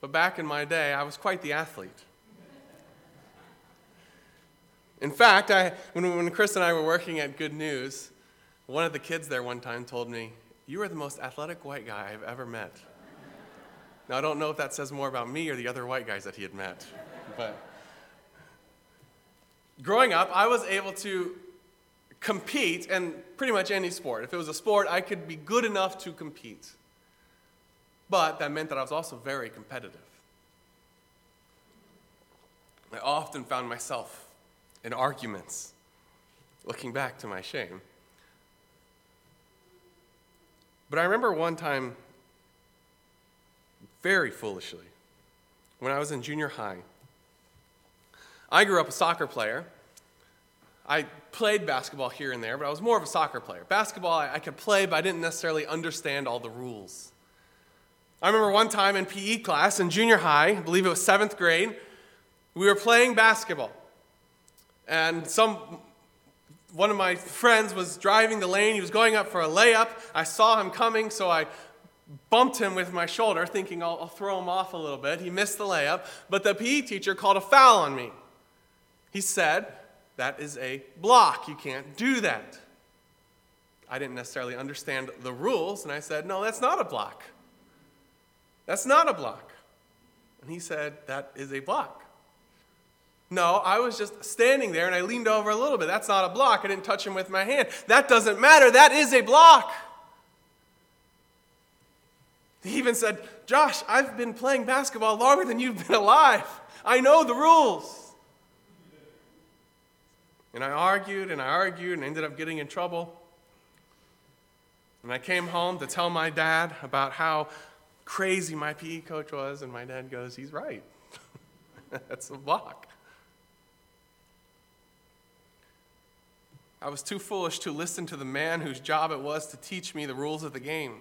But back in my day, I was quite the athlete. In fact, I, when, when Chris and I were working at Good News, one of the kids there one time told me, You are the most athletic white guy I've ever met. Now, I don't know if that says more about me or the other white guys that he had met, but growing up, I was able to compete in pretty much any sport. If it was a sport, I could be good enough to compete. But that meant that I was also very competitive. I often found myself in arguments, looking back to my shame. But I remember one time, very foolishly, when I was in junior high. I grew up a soccer player. I played basketball here and there, but I was more of a soccer player. Basketball, I, I could play, but I didn't necessarily understand all the rules. I remember one time in PE class in junior high, I believe it was seventh grade, we were playing basketball. And some one of my friends was driving the lane. He was going up for a layup. I saw him coming, so I bumped him with my shoulder, thinking I'll, I'll, throw him off a little bit. He missed the layup, but the PE teacher called a foul on me. He said, That is a block. You can't do that. I didn't necessarily understand the rules, and I said, No, that's not a block. That's not a block. And he said, That is a block. No, I was just standing there and I leaned over a little bit. That's not a block. I didn't touch him with my hand. That doesn't matter. That is a block. He even said, Josh, I've been playing basketball longer than you've been alive. I know the rules. And I argued and I argued and ended up getting in trouble. And I came home to tell my dad about how crazy my PE coach was, and my dad goes, He's right. That's a block. I was too foolish to listen to the man whose job it was to teach me the rules of the game.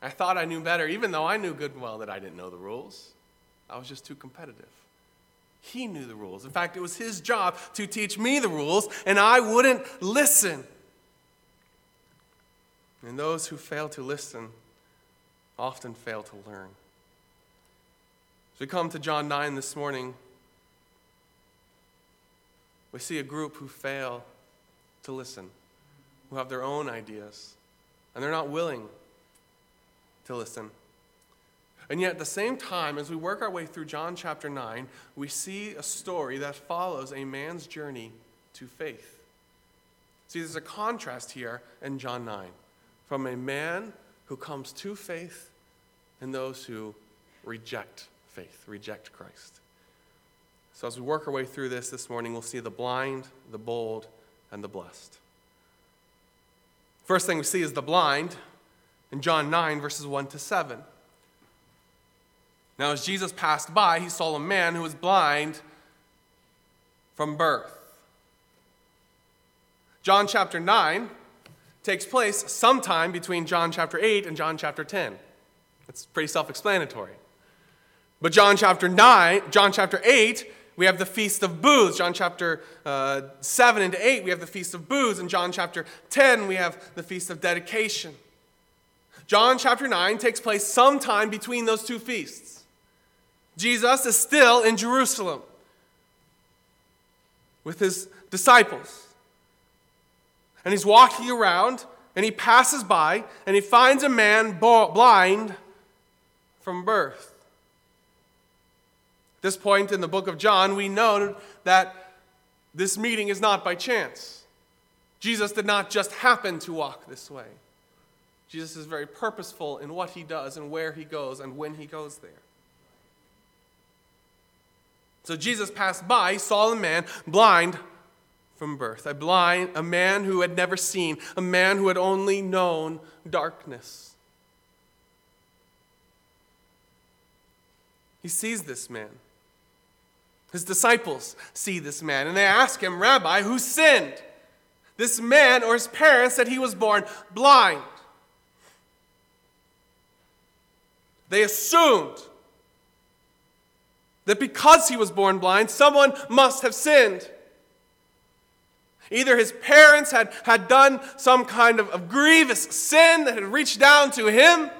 I thought I knew better, even though I knew good and well that I didn't know the rules. I was just too competitive. He knew the rules. In fact, it was his job to teach me the rules, and I wouldn't listen. And those who fail to listen often fail to learn. As we come to John 9 this morning, we see a group who fail to listen, who have their own ideas, and they're not willing to listen. And yet, at the same time, as we work our way through John chapter 9, we see a story that follows a man's journey to faith. See, there's a contrast here in John 9 from a man who comes to faith and those who reject faith, reject Christ. So, as we work our way through this this morning, we'll see the blind, the bold, and the blessed. First thing we see is the blind in John 9, verses 1 to 7. Now, as Jesus passed by, he saw a man who was blind from birth. John chapter 9 takes place sometime between John chapter 8 and John chapter 10. It's pretty self explanatory. But John chapter 9, John chapter 8 we have the Feast of Booths, John chapter uh, 7 and 8. We have the Feast of Booths. In John chapter 10, we have the Feast of Dedication. John chapter 9 takes place sometime between those two feasts. Jesus is still in Jerusalem with his disciples. And he's walking around and he passes by and he finds a man blind from birth this point in the book of John, we know that this meeting is not by chance. Jesus did not just happen to walk this way. Jesus is very purposeful in what he does and where he goes and when he goes there. So Jesus passed by, saw a man blind from birth, a blind, a man who had never seen, a man who had only known darkness. He sees this man. His disciples see this man and they ask him, Rabbi, who sinned? This man or his parents that he was born blind? They assumed that because he was born blind, someone must have sinned. Either his parents had, had done some kind of, of grievous sin that had reached down to him,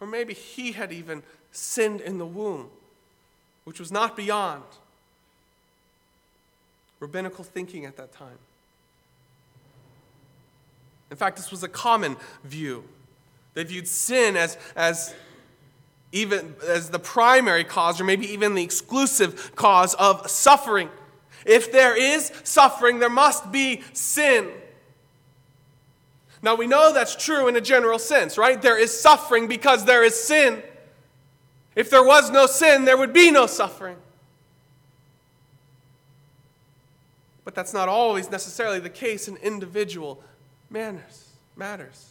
Or maybe he had even sinned in the womb, which was not beyond rabbinical thinking at that time. In fact, this was a common view. They viewed sin as, as even as the primary cause, or maybe even the exclusive cause of suffering. If there is suffering, there must be sin. Now, we know that's true in a general sense, right? There is suffering because there is sin. If there was no sin, there would be no suffering. But that's not always necessarily the case in individual manners, matters.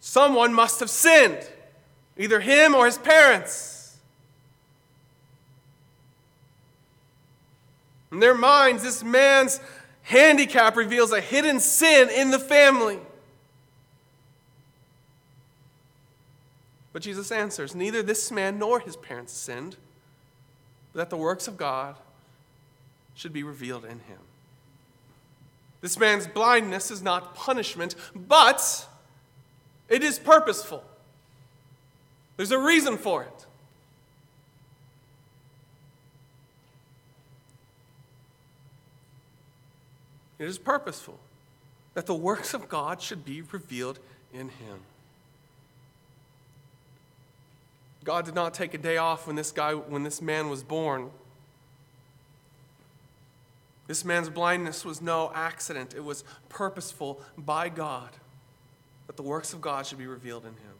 Someone must have sinned, either him or his parents. In their minds, this man's handicap reveals a hidden sin in the family. But Jesus answers neither this man nor his parents sinned, but that the works of God should be revealed in him. This man's blindness is not punishment, but it is purposeful. There's a reason for it. It is purposeful that the works of God should be revealed in him. God did not take a day off when this guy when this man was born. This man's blindness was no accident. It was purposeful by God that the works of God should be revealed in him.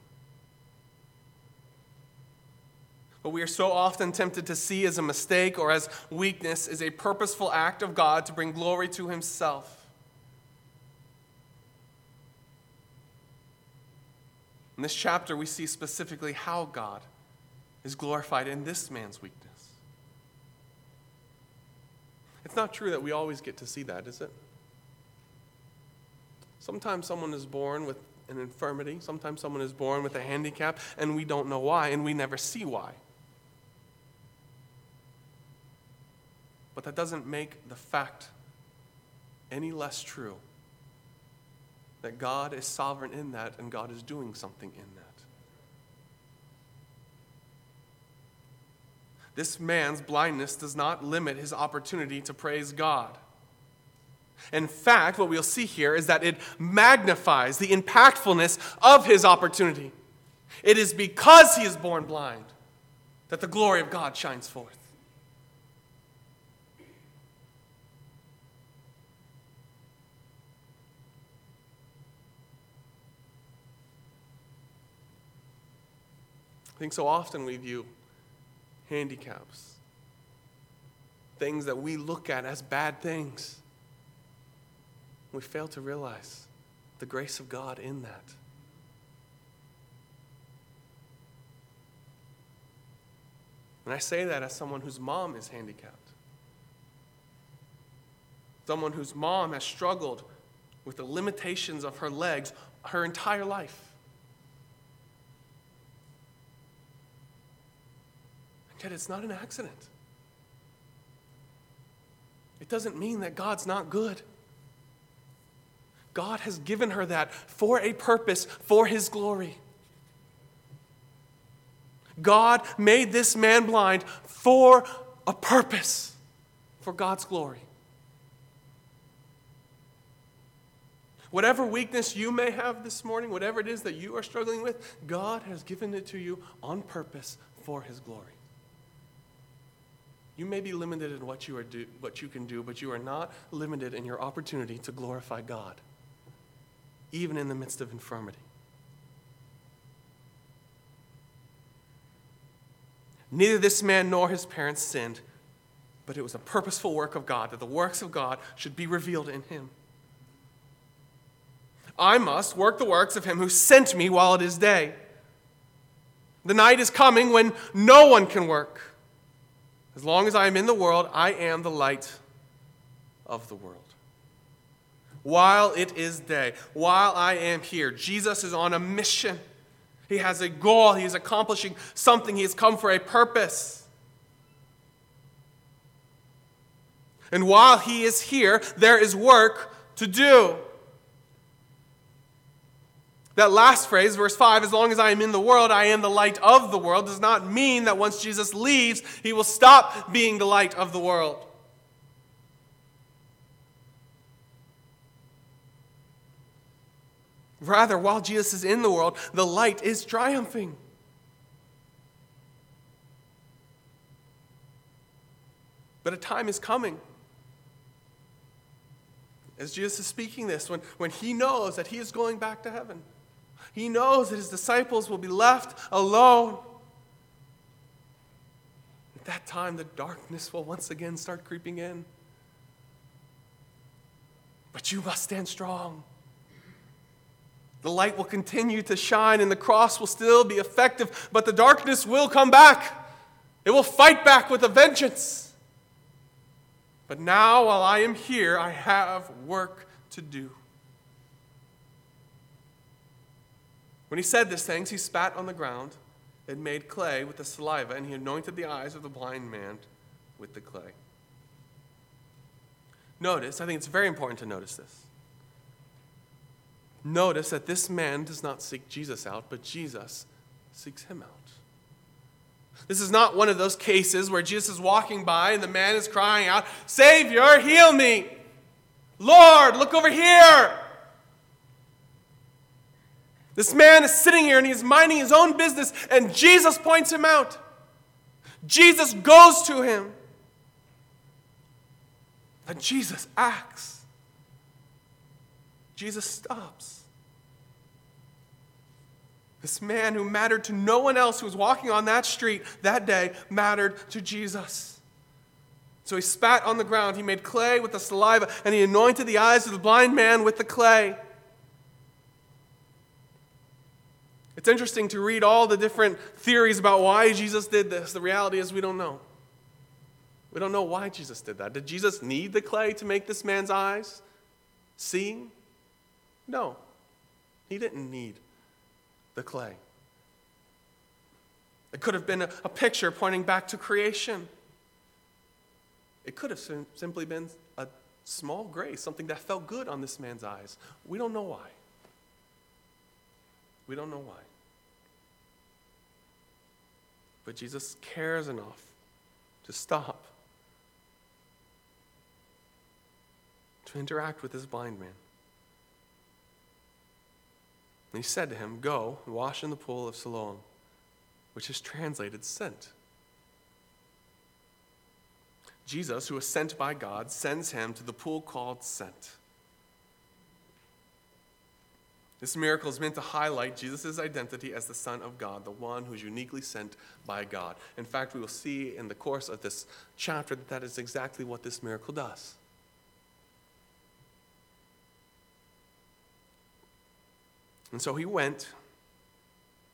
What we are so often tempted to see as a mistake or as weakness is a purposeful act of God to bring glory to himself. In this chapter, we see specifically how God is glorified in this man's weakness. It's not true that we always get to see that, is it? Sometimes someone is born with an infirmity. Sometimes someone is born with a handicap and we don't know why and we never see why. But that doesn't make the fact any less true that God is sovereign in that and God is doing something in that. This man's blindness does not limit his opportunity to praise God. In fact, what we'll see here is that it magnifies the impactfulness of his opportunity. It is because he is born blind that the glory of God shines forth. I think so often we view handicaps, things that we look at as bad things we fail to realize the grace of God in that. And I say that as someone whose mom is handicapped. Someone whose mom has struggled with the limitations of her legs her entire life. Yet it's not an accident. It doesn't mean that God's not good. God has given her that for a purpose, for his glory. God made this man blind for a purpose, for God's glory. Whatever weakness you may have this morning, whatever it is that you are struggling with, God has given it to you on purpose for his glory. You may be limited in what you, are do, what you can do, but you are not limited in your opportunity to glorify God even in the midst of infirmity. Neither this man nor his parents sinned, but it was a purposeful work of God that the works of God should be revealed in him. I must work the works of him who sent me while it is day. The night is coming when no one can work. As long as I am in the world, I am the light of the world while it is day, while I am here. Jesus is on a mission. He has a goal. He is accomplishing something. He has come for a purpose. And while he is here, there is work to do. That last phrase, verse 5, as long as I am in the world, I am the light of the world, does not mean that once Jesus leaves, he will stop being the light of the world. Rather, while Jesus is in the world, the light is triumphing. But a time is coming. As Jesus is speaking this, when, when he knows that he is going back to heaven, he knows that his disciples will be left alone. At that time, the darkness will once again start creeping in. But you must stand strong. The light will continue to shine and the cross will still be effective, but the darkness will come back. It will fight back with a vengeance. But now, while I am here, I have work to do. When he said these things, he spat on the ground and made clay with the saliva, and he anointed the eyes of the blind man with the clay. Notice, I think it's very important to notice this notice that this man does not seek Jesus out, but Jesus seeks him out. This is not one of those cases where Jesus is walking by and the man is crying out, Savior, heal me! Lord, look over here! This man is sitting here and he's minding his own business, and Jesus points him out. Jesus goes to him. And Jesus acts. Jesus stops. This man who mattered to no one else who was walking on that street that day mattered to Jesus. So he spat on the ground, he made clay with the saliva, and he anointed the eyes of the blind man with the clay. It's interesting to read all the different theories about why Jesus did this. The reality is, we don't know. We don't know why Jesus did that. Did Jesus need the clay to make this man's eyes seeing? No, he didn't need the clay. It could have been a, a picture pointing back to creation. It could have sim- simply been a small grace, something that felt good on this man's eyes. We don't know why. We don't know why. But Jesus cares enough to stop, to interact with this blind man. And he said to him, Go, wash in the pool of Siloam, which is translated sent. Jesus, who was sent by God, sends him to the pool called Sent. This miracle is meant to highlight Jesus' identity as the Son of God, the one who is uniquely sent by God. In fact, we will see in the course of this chapter that that is exactly what this miracle does. And so he went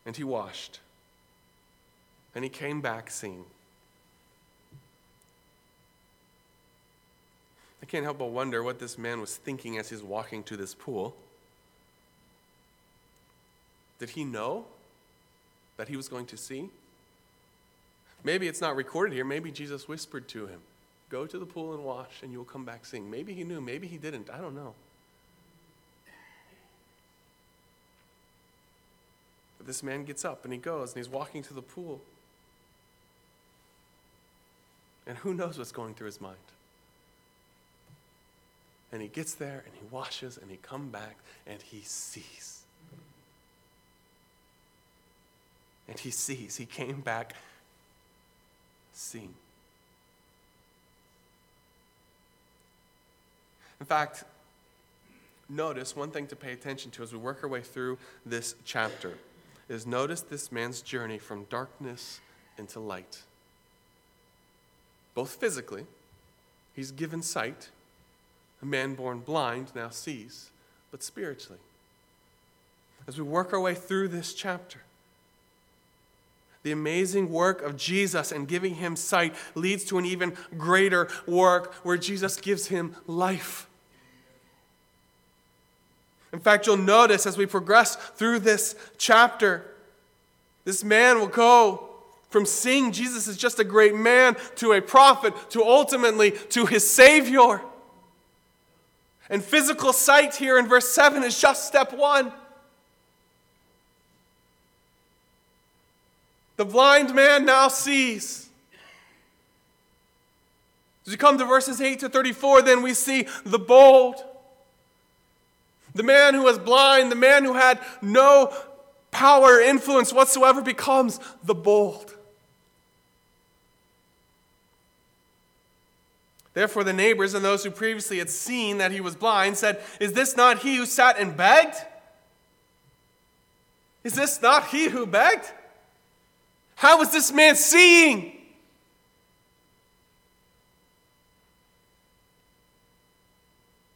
and he washed. And he came back seeing. I can't help but wonder what this man was thinking as he's walking to this pool. Did he know that he was going to see? Maybe it's not recorded here. Maybe Jesus whispered to him, Go to the pool and wash, and you will come back seeing. Maybe he knew. Maybe he didn't. I don't know. But this man gets up and he goes and he's walking to the pool. And who knows what's going through his mind? And he gets there and he washes and he comes back and he sees. And he sees. He came back seeing. In fact, notice one thing to pay attention to as we work our way through this chapter is notice this man's journey from darkness into light. Both physically, he's given sight. A man born blind now sees, but spiritually. As we work our way through this chapter, the amazing work of Jesus and giving him sight leads to an even greater work where Jesus gives him life. In fact, you'll notice as we progress through this chapter, this man will go from seeing Jesus as just a great man to a prophet to ultimately to his Savior. And physical sight here in verse 7 is just step one. The blind man now sees. As we come to verses 8 to 34, then we see the bold. The man who was blind, the man who had no power or influence whatsoever, becomes the bold. Therefore, the neighbors and those who previously had seen that he was blind said, Is this not he who sat and begged? Is this not he who begged? How is this man seeing?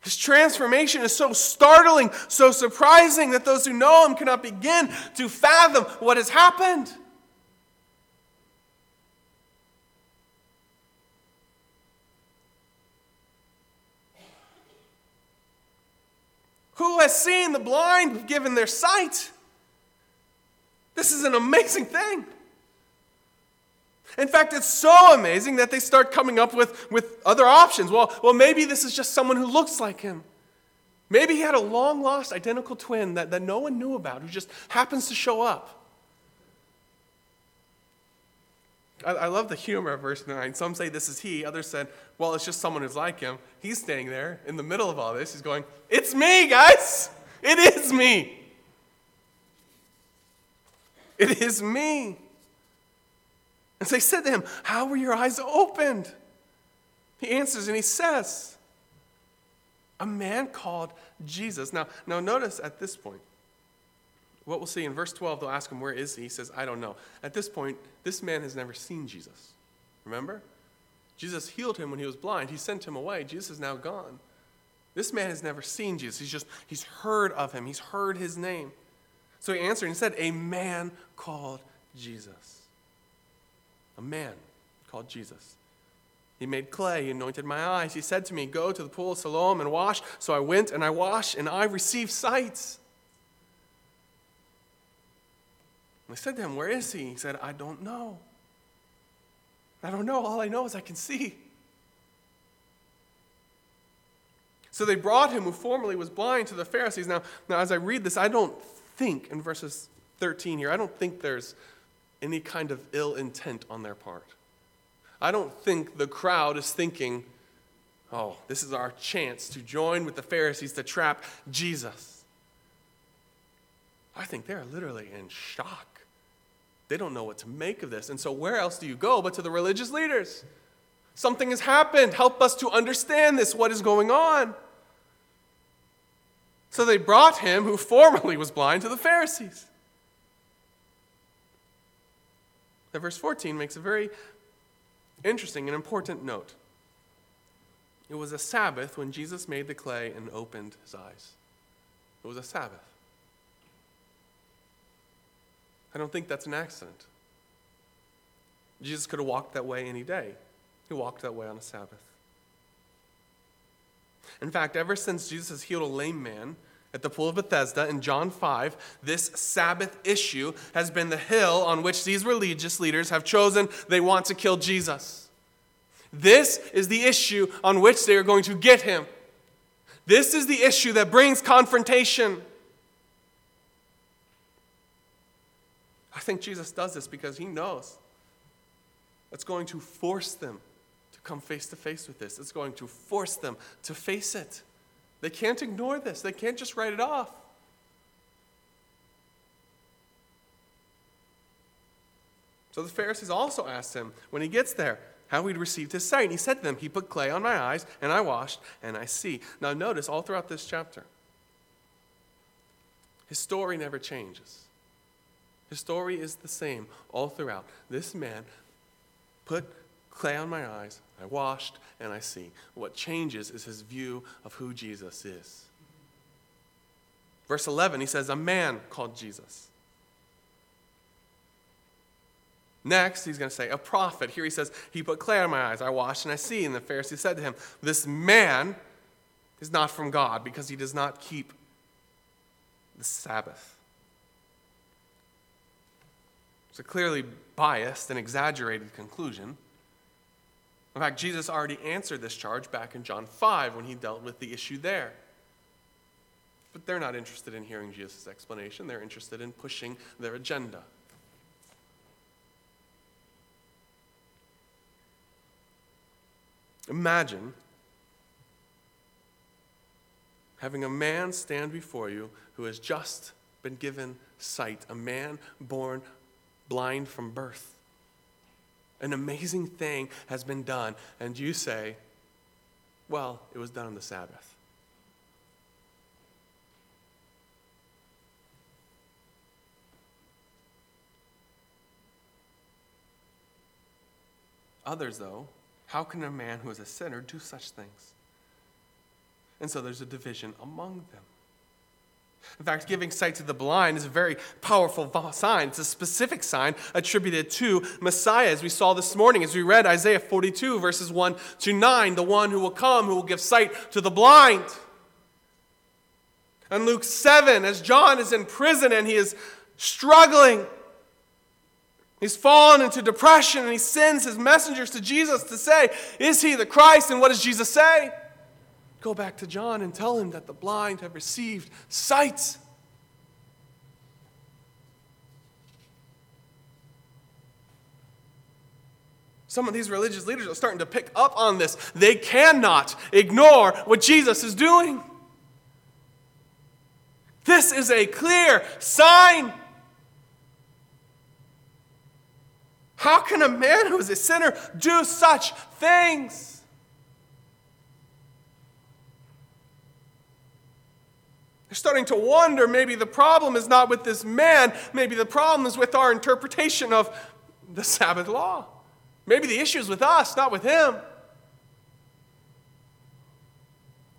His transformation is so startling, so surprising that those who know him cannot begin to fathom what has happened. Who has seen the blind given their sight? This is an amazing thing. In fact, it's so amazing that they start coming up with, with other options. Well, well, maybe this is just someone who looks like him. Maybe he had a long lost identical twin that, that no one knew about who just happens to show up. I, I love the humor of verse 9. Some say this is he, others said, well, it's just someone who's like him. He's standing there in the middle of all this. He's going, It's me, guys! It is me! It is me. And so they said to him, How were your eyes opened? He answers and he says, A man called Jesus. Now, now notice at this point, what we'll see in verse 12, they'll ask him, Where is he? He says, I don't know. At this point, this man has never seen Jesus. Remember? Jesus healed him when he was blind. He sent him away. Jesus is now gone. This man has never seen Jesus. He's just, he's heard of him. He's heard his name. So he answered and he said, A man called Jesus. A man called Jesus. He made clay, he anointed my eyes. He said to me, Go to the pool of Siloam and wash. So I went and I washed, and I received sight. I said to him, Where is he? He said, I don't know. I don't know. All I know is I can see. So they brought him, who formerly was blind, to the Pharisees. Now, now, as I read this, I don't think in verses 13 here, I don't think there's any kind of ill intent on their part. I don't think the crowd is thinking, oh, this is our chance to join with the Pharisees to trap Jesus. I think they're literally in shock. They don't know what to make of this. And so, where else do you go but to the religious leaders? Something has happened. Help us to understand this. What is going on? So they brought him, who formerly was blind, to the Pharisees. Now, verse 14 makes a very interesting and important note. It was a Sabbath when Jesus made the clay and opened his eyes. It was a Sabbath. I don't think that's an accident. Jesus could have walked that way any day. He walked that way on a Sabbath. In fact, ever since Jesus healed a lame man at the pool of Bethesda in John 5, this Sabbath issue has been the hill on which these religious leaders have chosen they want to kill Jesus. This is the issue on which they are going to get him. This is the issue that brings confrontation. I think Jesus does this because he knows it's going to force them to come face to face with this. It's going to force them to face it. They can't ignore this, they can't just write it off. So the Pharisees also asked him when he gets there how he'd received his sight. And he said to them, He put clay on my eyes, and I washed, and I see. Now, notice all throughout this chapter, his story never changes. His story is the same all throughout. This man put clay on my eyes, I washed, and I see. What changes is his view of who Jesus is. Verse 11, he says, A man called Jesus. Next, he's going to say, A prophet. Here he says, He put clay on my eyes, I washed, and I see. And the Pharisee said to him, This man is not from God because he does not keep the Sabbath. It's a clearly biased and exaggerated conclusion. In fact, Jesus already answered this charge back in John 5 when he dealt with the issue there. But they're not interested in hearing Jesus' explanation, they're interested in pushing their agenda. Imagine having a man stand before you who has just been given sight, a man born blind from birth. An amazing thing has been done, and you say, Well, it was done on the Sabbath. Others, though, how can a man who is a sinner do such things? And so there's a division among them. In fact, giving sight to the blind is a very powerful sign. It's a specific sign attributed to Messiah, as we saw this morning, as we read Isaiah 42, verses 1 to 9, the one who will come, who will give sight to the blind. And Luke 7, as John is in prison and he is struggling, he's fallen into depression and he sends his messengers to Jesus to say, Is he the Christ? And what does Jesus say? Go back to John and tell him that the blind have received sight. Some of these religious leaders are starting to pick up on this. They cannot ignore what Jesus is doing. This is a clear sign. How can a man who is a sinner do such things? They're starting to wonder maybe the problem is not with this man, maybe the problem is with our interpretation of the Sabbath law. Maybe the issue is with us, not with him.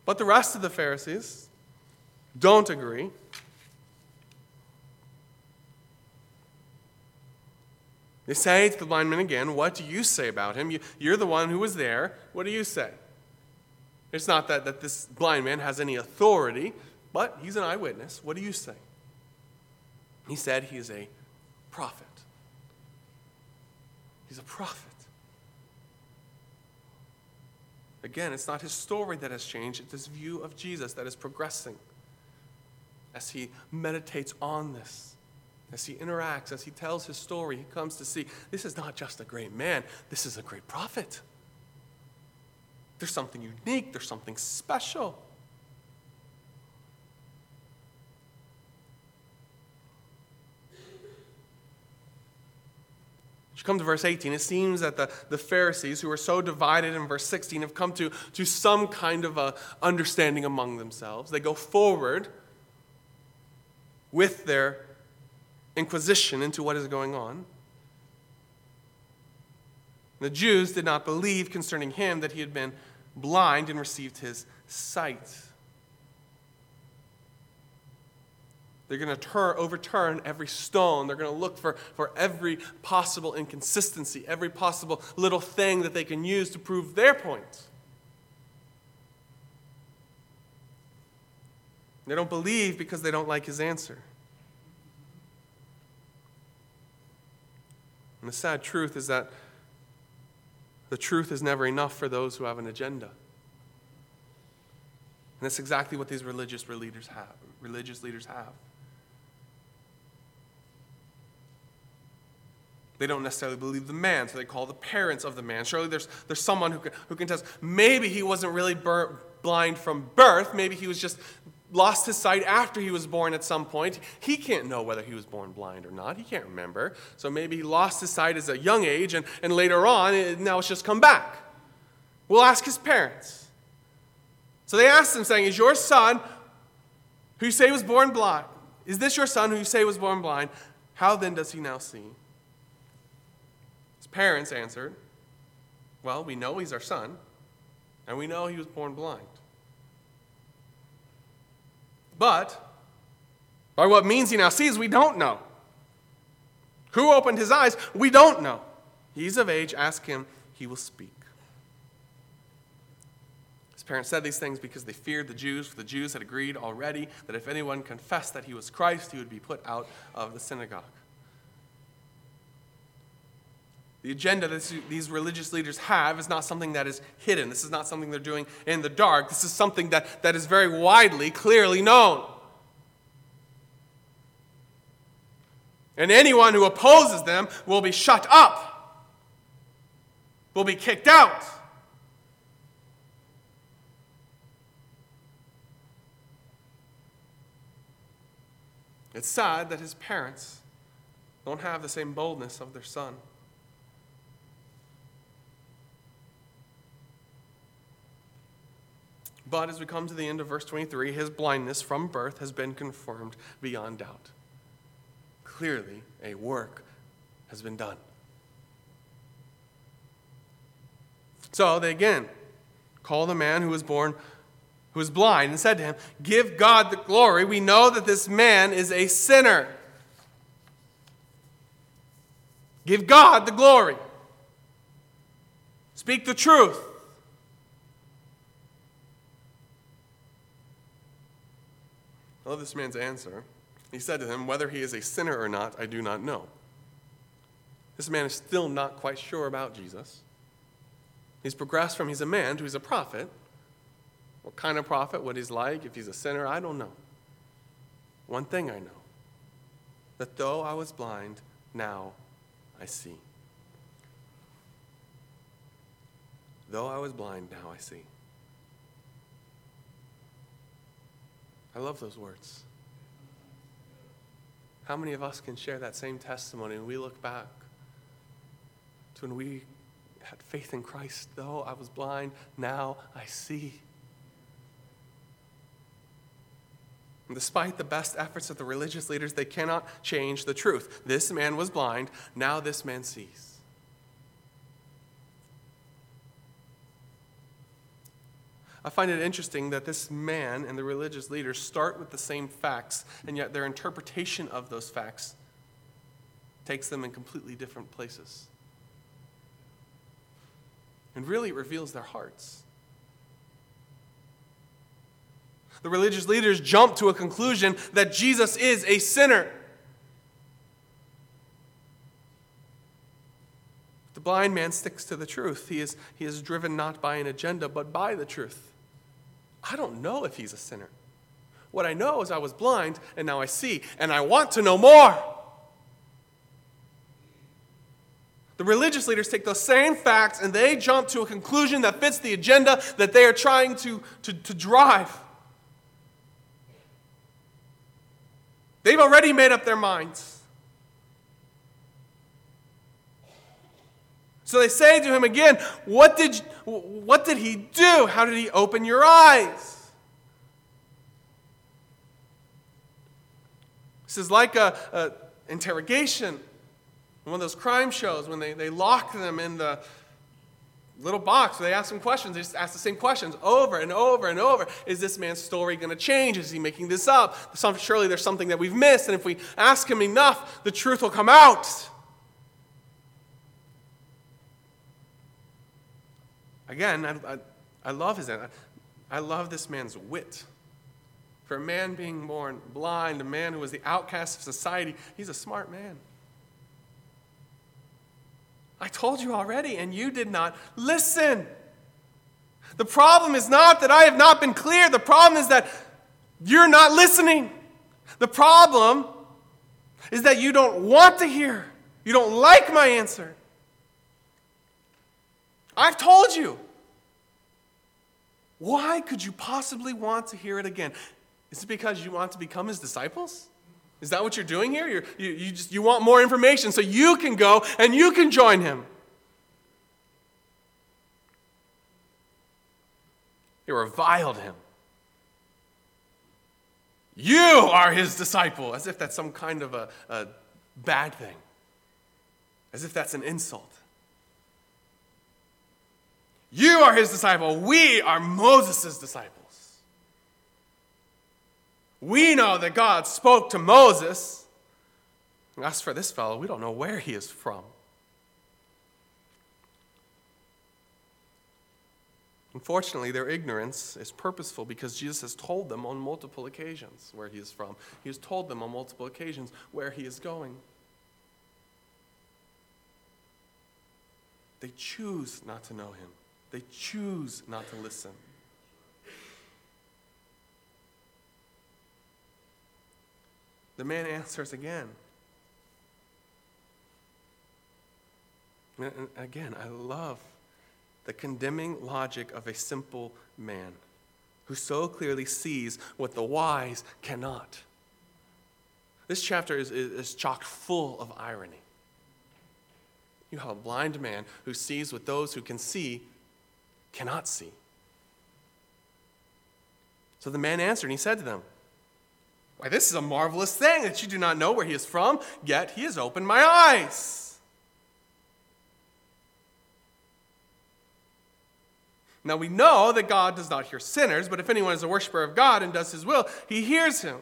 But the rest of the Pharisees don't agree. They say to the blind man again, What do you say about him? You, are the one who was there. What do you say? It's not that, that this blind man has any authority but he's an eyewitness. What do you say? He said he is a prophet. He's a prophet. Again, it's not his story that has changed, it's his view of Jesus that is progressing as he meditates on this, as he interacts, as he tells his story. He comes to see this is not just a great man, this is a great prophet. There's something unique, there's something special. Come to verse 18, it seems that the, the Pharisees, who are so divided in verse 16, have come to, to some kind of a understanding among themselves. They go forward with their inquisition into what is going on. The Jews did not believe concerning him that he had been blind and received his sight. They're going to turn, overturn every stone. They're going to look for, for every possible inconsistency, every possible little thing that they can use to prove their point. They don't believe because they don't like his answer. And the sad truth is that the truth is never enough for those who have an agenda. And that's exactly what these religious leaders have. Religious leaders have. They don't necessarily believe the man, so they call the parents of the man. Surely there's, there's someone who can, who can test. Maybe he wasn't really bur- blind from birth. Maybe he was just lost his sight after he was born at some point. He can't know whether he was born blind or not. He can't remember. So maybe he lost his sight at a young age, and, and later on, it, now it's just come back. We'll ask his parents. So they asked him, saying, Is your son, who you say was born blind, is this your son who you say was born blind? How then does he now see? Parents answered, Well, we know he's our son, and we know he was born blind. But by what means he now sees, we don't know. Who opened his eyes? We don't know. He's of age, ask him, he will speak. His parents said these things because they feared the Jews, for the Jews had agreed already that if anyone confessed that he was Christ, he would be put out of the synagogue. The agenda that these religious leaders have is not something that is hidden. This is not something they're doing in the dark. This is something that, that is very widely, clearly known. And anyone who opposes them will be shut up, will be kicked out. It's sad that his parents don't have the same boldness of their son. But as we come to the end of verse 23, his blindness from birth has been confirmed beyond doubt. Clearly, a work has been done. So they again call the man who was born who was blind and said to him, Give God the glory. We know that this man is a sinner. Give God the glory. Speak the truth. I love this man's answer. He said to him, Whether he is a sinner or not, I do not know. This man is still not quite sure about Jesus. He's progressed from he's a man to he's a prophet. What kind of prophet, what he's like, if he's a sinner, I don't know. One thing I know that though I was blind, now I see. Though I was blind, now I see. I love those words. How many of us can share that same testimony when we look back to when we had faith in Christ? Though I was blind, now I see. And despite the best efforts of the religious leaders, they cannot change the truth. This man was blind, now this man sees. I find it interesting that this man and the religious leaders start with the same facts, and yet their interpretation of those facts takes them in completely different places. And really, it reveals their hearts. The religious leaders jump to a conclusion that Jesus is a sinner. The blind man sticks to the truth. He is, he is driven not by an agenda, but by the truth. I don't know if he's a sinner. What I know is I was blind and now I see, and I want to know more. The religious leaders take those same facts and they jump to a conclusion that fits the agenda that they are trying to, to, to drive. They've already made up their minds. So they say to him again, What did, what did he do? How did he open your eyes? This is like a, a interrogation. One of those crime shows when they, they lock them in the little box where they ask them questions. They just ask the same questions over and over and over. Is this man's story going to change? Is he making this up? Surely there's something that we've missed. And if we ask him enough, the truth will come out. Again, I, I, I love his, I, I love this man's wit. For a man being born blind, a man who was the outcast of society, he's a smart man. I told you already, and you did not listen. The problem is not that I have not been clear, the problem is that you're not listening. The problem is that you don't want to hear, you don't like my answer. I've told you. Why could you possibly want to hear it again? Is it because you want to become his disciples? Is that what you're doing here? You're, you you, just, you want more information so you can go and you can join him. You reviled him. You are his disciple, as if that's some kind of a, a bad thing, as if that's an insult. You are his disciple. We are Moses' disciples. We know that God spoke to Moses. As for this fellow, we don't know where he is from. Unfortunately, their ignorance is purposeful because Jesus has told them on multiple occasions where he is from. He has told them on multiple occasions where he is going. They choose not to know him. They choose not to listen. The man answers again. And again, I love the condemning logic of a simple man who so clearly sees what the wise cannot. This chapter is, is, is chock full of irony. You have a blind man who sees what those who can see cannot see. So the man answered, and he said to them, Why, this is a marvelous thing that you do not know where he is from, yet he has opened my eyes. Now we know that God does not hear sinners, but if anyone is a worshiper of God and does his will, he hears him.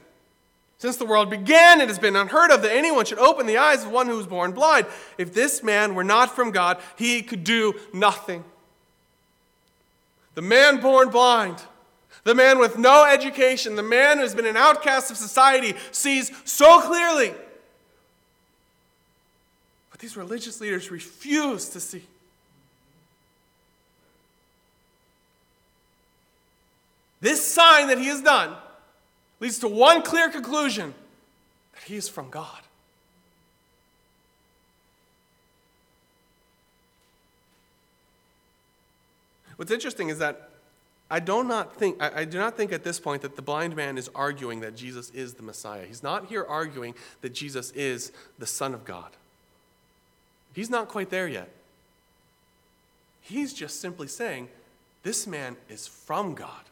Since the world began, it has been unheard of that anyone should open the eyes of one who was born blind. If this man were not from God, he could do nothing. The man born blind, the man with no education, the man who has been an outcast of society, sees so clearly. But these religious leaders refuse to see. This sign that he has done leads to one clear conclusion that he is from God. What's interesting is that I do not think I, I, do not think at this point that the blind man is arguing that Jesus is the Messiah. He's not here arguing that Jesus is the Son of God. He's not quite there yet. He's just simply saying, this man is from God.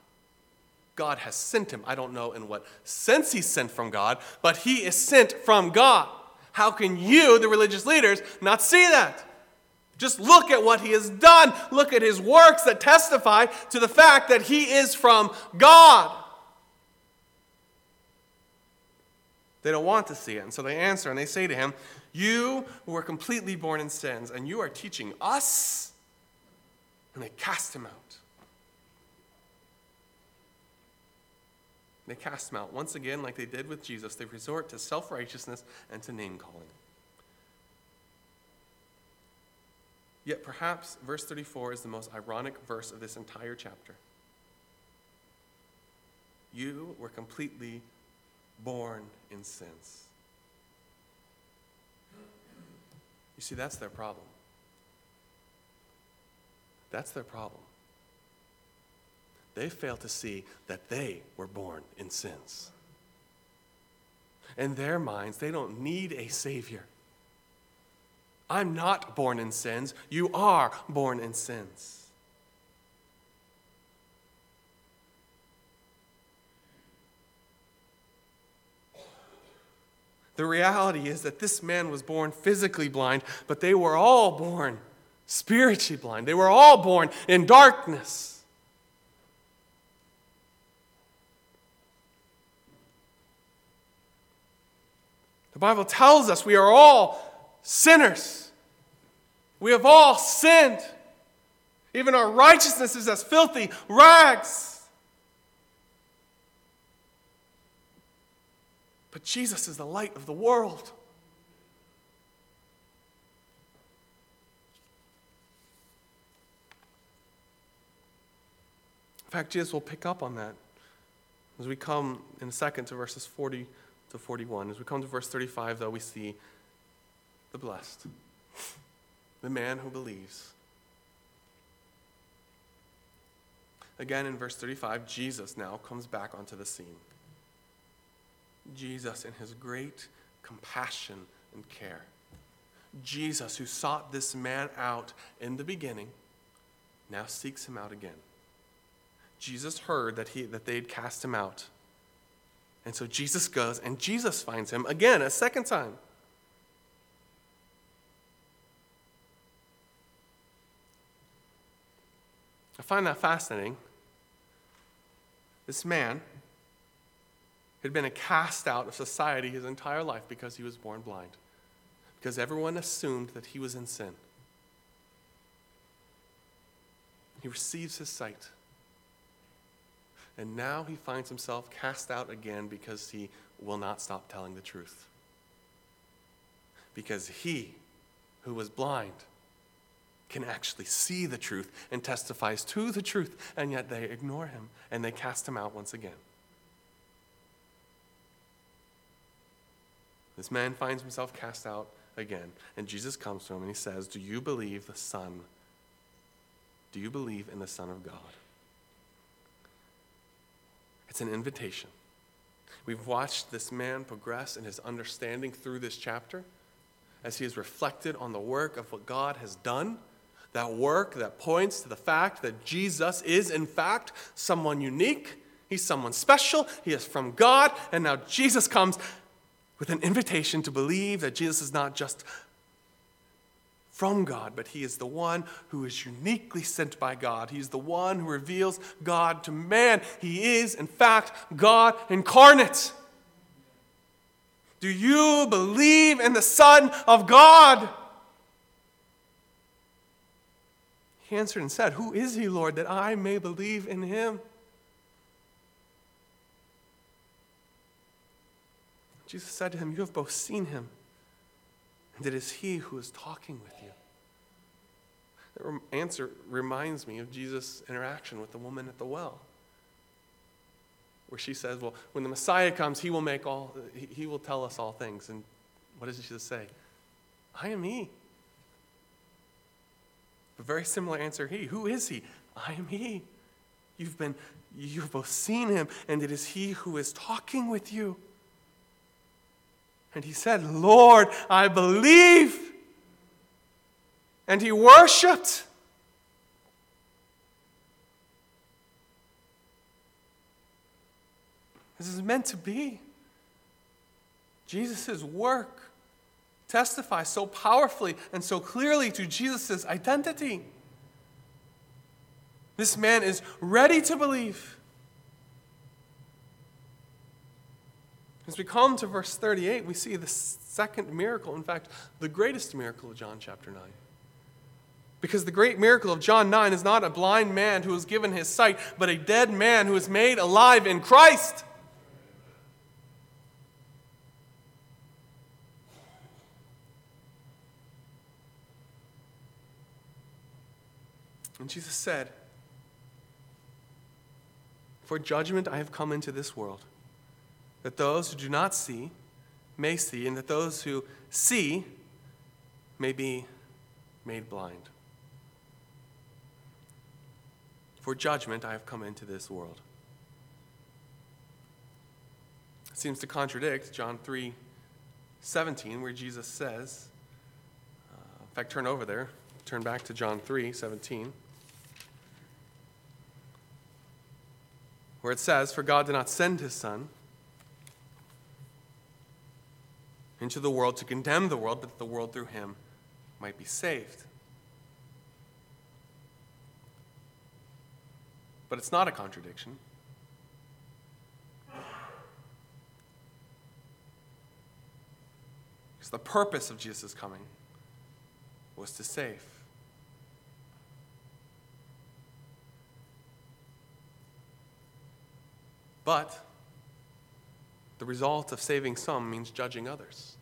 God has sent him. I don't know in what sense he's sent from God, but he is sent from God. How can you, the religious leaders, not see that? Just look at what he has done. Look at his works that testify to the fact that he is from God. They don't want to see it. And so they answer and they say to him, You were completely born in sins, and you are teaching us? And they cast him out. They cast him out. Once again, like they did with Jesus, they resort to self righteousness and to name calling. Yet perhaps verse 34 is the most ironic verse of this entire chapter. You were completely born in sins. You see, that's their problem. That's their problem they fail to see that they were born in sins. In their minds, they don't need a Savior. I'm not born in sins. You are born in sins. The reality is that this man was born physically blind, but they were all born spiritually blind. They were all born in darkness. The Bible tells us we are all sinners. We have all sinned. Even our righteousness is as filthy rags. But Jesus is the light of the world. In fact, Jesus will pick up on that as we come in a second to verses 40 to 41. As we come to verse 35, though, we see the blessed, the man who believes. Again, in verse 35, Jesus now comes back onto the scene. Jesus, in his great compassion and care. Jesus, who sought this man out in the beginning, now seeks him out again. Jesus heard that, he, that they'd cast him out. And so Jesus goes and Jesus finds him again a second time. Find that fascinating. This man had been a cast out of society his entire life because he was born blind, because everyone assumed that he was in sin. He receives his sight. And now he finds himself cast out again because he will not stop telling the truth. Because he, who was blind, can actually see the truth and testifies to the truth, and yet they ignore him and they cast him out once again. This man finds himself cast out again, and Jesus comes to him and he says, Do you believe the Son? Do you believe in the Son of God? It's an invitation. We've watched this man progress in his understanding through this chapter as he has reflected on the work of what God has done. That work that points to the fact that Jesus is, in fact, someone unique. He's someone special. He is from God. And now Jesus comes with an invitation to believe that Jesus is not just from God, but he is the one who is uniquely sent by God. He's the one who reveals God to man. He is, in fact, God incarnate. Do you believe in the Son of God? He answered and said, Who is he, Lord, that I may believe in him? Jesus said to him, You have both seen him, and it is he who is talking with you. That answer reminds me of Jesus' interaction with the woman at the well, where she says, Well, when the Messiah comes, he will make all, he, will tell us all things. And what does Jesus say? I am he. A very similar answer, he. Who is he? I am he. You've been, you've both seen him, and it is he who is talking with you. And he said, Lord, I believe and he worshiped. This is meant to be. Jesus' work testifies so powerfully and so clearly to Jesus' identity. This man is ready to believe. As we come to verse 38, we see the second miracle, in fact, the greatest miracle of John chapter 9. Because the great miracle of John 9 is not a blind man who is given his sight, but a dead man who is made alive in Christ. And Jesus said, For judgment I have come into this world, that those who do not see may see, and that those who see may be made blind. For judgment I have come into this world. It seems to contradict John 3 17, where Jesus says, uh, in fact, turn over there, turn back to John 3 17, where it says, For God did not send his Son into the world to condemn the world, but that the world through him might be saved. But it's not a contradiction. Because the purpose of Jesus' coming was to save. But the result of saving some means judging others.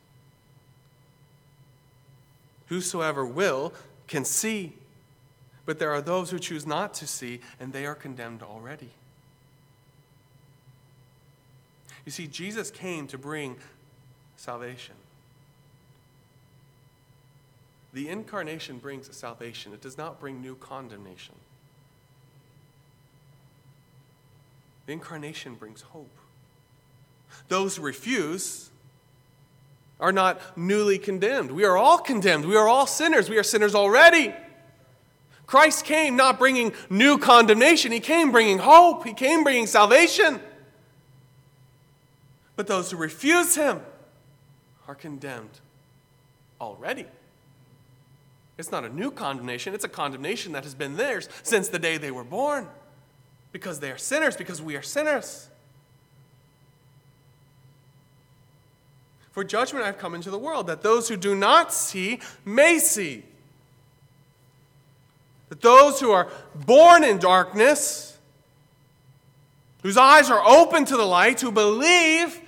Whosoever will can see but there are those who choose not to see, and they are condemned already. You see, Jesus came to bring salvation. The incarnation brings salvation, it does not bring new condemnation. The incarnation brings hope. Those who refuse are not newly condemned. We are all condemned. We are all sinners. We are sinners already. Christ came not bringing new condemnation, He came bringing hope, He came bringing salvation. But those who refuse Him are condemned already. It's not a new condemnation, it's a condemnation that has been theirs since the day they were born. Because they are sinners, because we are sinners. For judgment I have come into the world, that those who do not see may see that those who are born in darkness, whose eyes are open to the light, who believe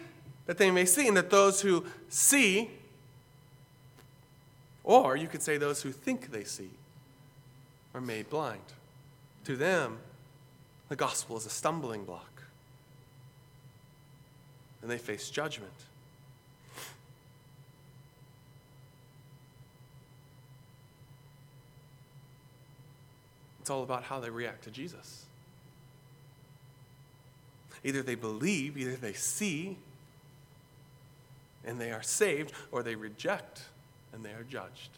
that they may see, and that those who see, or you could say those who think they see, are made blind. To them, the gospel is a stumbling block, and they face judgment. It's all about how they react to Jesus. Either they believe, either they see, and they are saved, or they reject and they are judged.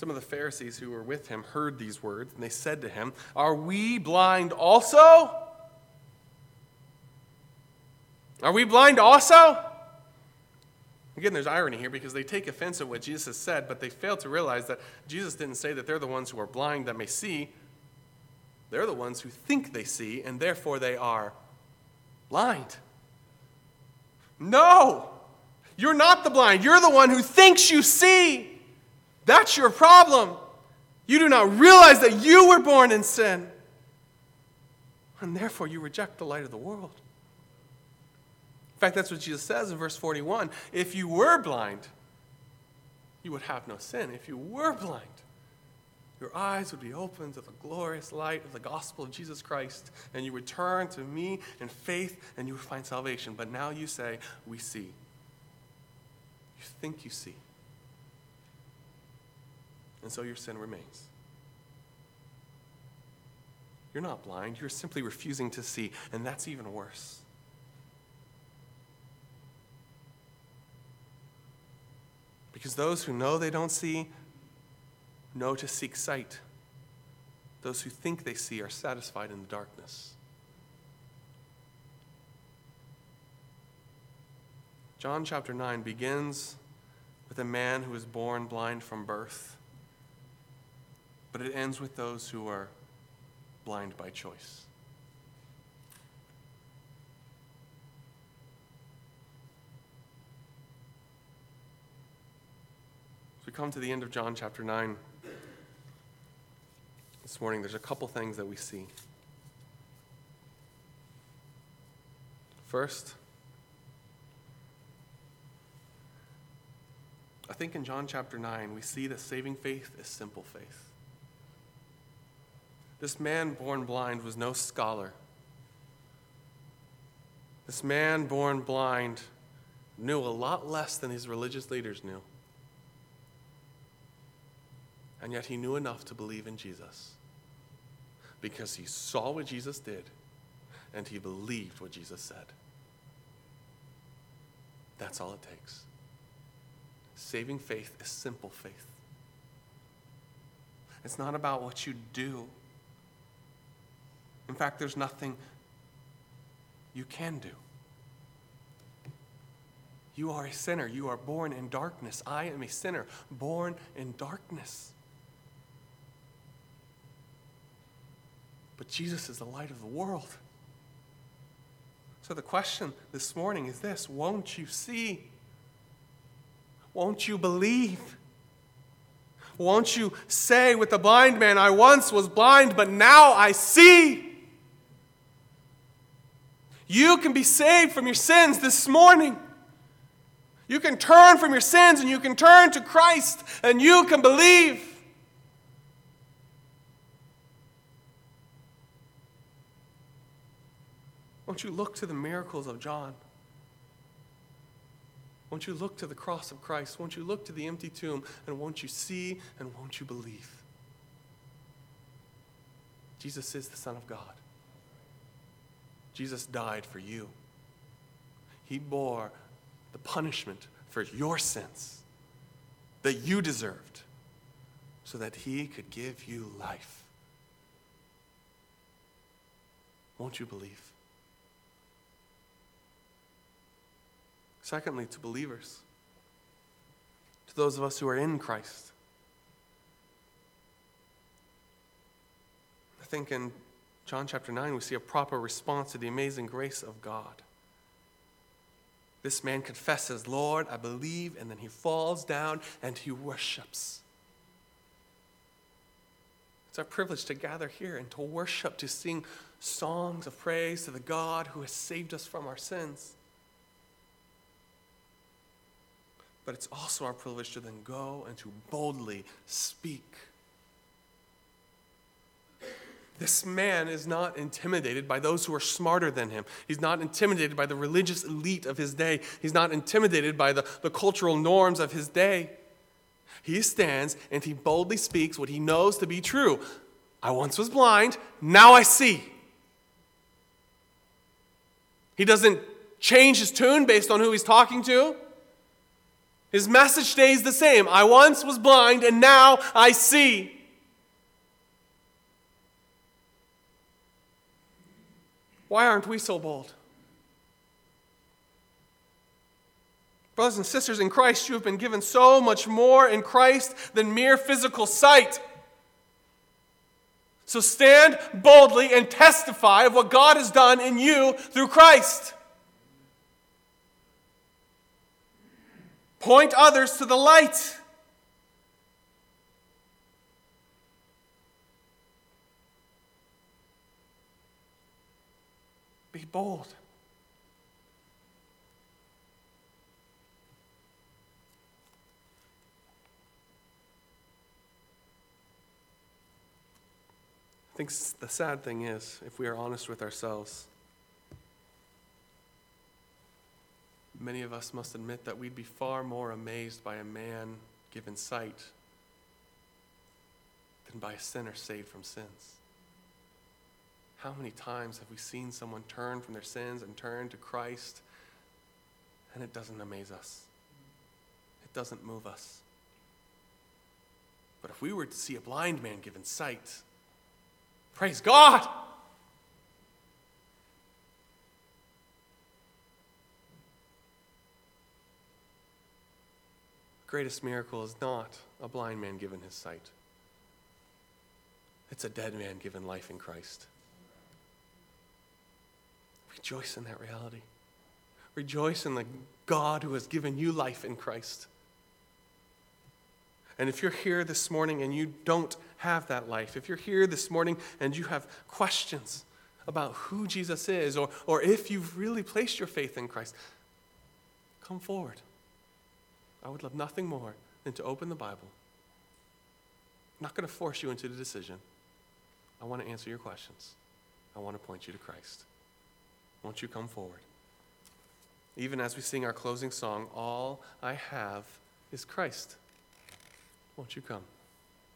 Some of the Pharisees who were with him heard these words, and they said to him, Are we blind also? Are we blind also? Again, there's irony here because they take offense at what Jesus has said, but they fail to realize that Jesus didn't say that they're the ones who are blind that may see. They're the ones who think they see, and therefore they are blind. No! You're not the blind. You're the one who thinks you see. That's your problem. You do not realize that you were born in sin. And therefore, you reject the light of the world. In fact, that's what Jesus says in verse 41. If you were blind, you would have no sin. If you were blind, your eyes would be opened to the glorious light of the gospel of Jesus Christ, and you would turn to me in faith and you would find salvation. But now you say, We see. You think you see. And so your sin remains. You're not blind, you're simply refusing to see, and that's even worse. Because those who know they don't see know to seek sight. Those who think they see are satisfied in the darkness. John chapter 9 begins with a man who was born blind from birth, but it ends with those who are blind by choice. As we come to the end of John chapter 9 this morning, there's a couple things that we see. First, I think in John chapter 9, we see that saving faith is simple faith. This man born blind was no scholar. This man born blind knew a lot less than his religious leaders knew. And yet he knew enough to believe in Jesus because he saw what Jesus did and he believed what Jesus said. That's all it takes. Saving faith is simple faith. It's not about what you do. In fact, there's nothing you can do. You are a sinner. You are born in darkness. I am a sinner, born in darkness. But Jesus is the light of the world. So the question this morning is this Won't you see? Won't you believe? Won't you say with the blind man, I once was blind, but now I see? You can be saved from your sins this morning. You can turn from your sins and you can turn to Christ and you can believe. Won't you look to the miracles of John? Won't you look to the cross of Christ? Won't you look to the empty tomb? And won't you see and won't you believe? Jesus is the Son of God. Jesus died for you. He bore the punishment for your sins that you deserved so that he could give you life. Won't you believe? Secondly, to believers, to those of us who are in Christ. I think in John chapter 9, we see a proper response to the amazing grace of God. This man confesses, Lord, I believe, and then he falls down and he worships. It's our privilege to gather here and to worship, to sing songs of praise to the God who has saved us from our sins. but it's also our privilege to then go and to boldly speak. This man is not intimidated by those who are smarter than him. He's not intimidated by the religious elite of his day. He's not intimidated by the, the cultural norms of his day. He stands and he boldly speaks what he knows to be true. I once was blind, now I see. He doesn't change his tune based on who he's talking to. His message stays the same. I once was blind and now I see. Why aren't we so bold? Brothers and sisters in Christ, you have been given so much more in Christ than mere physical sight. So stand boldly and testify of what God has done in you through Christ. Point others to the light. Be bold. I think the sad thing is, if we are honest with ourselves, many of us must admit that we'd be far more amazed by a man given sight than by a sinner saved from sins. How many times have we seen someone turn from their sins and turn to Christ, and it doesn't amaze us? It doesn't move us. But if we were to see a blind man given sight, praise God! greatest miracle is not a blind man given his sight. It's a dead man given life in Christ. Rejoice in that reality. Rejoice in the God who has given you life in Christ. And if you're here this morning and you don't have that life, if you're here this morning and you have questions about who Jesus is, or, or if you've really placed your faith in Christ, come forward. I would love nothing more than to open the Bible. I'm not going to force you into the decision. I want to answer your questions. I want to point you to Christ. Won't you come forward? Even as we sing our closing song, All I Have is Christ. Won't you come?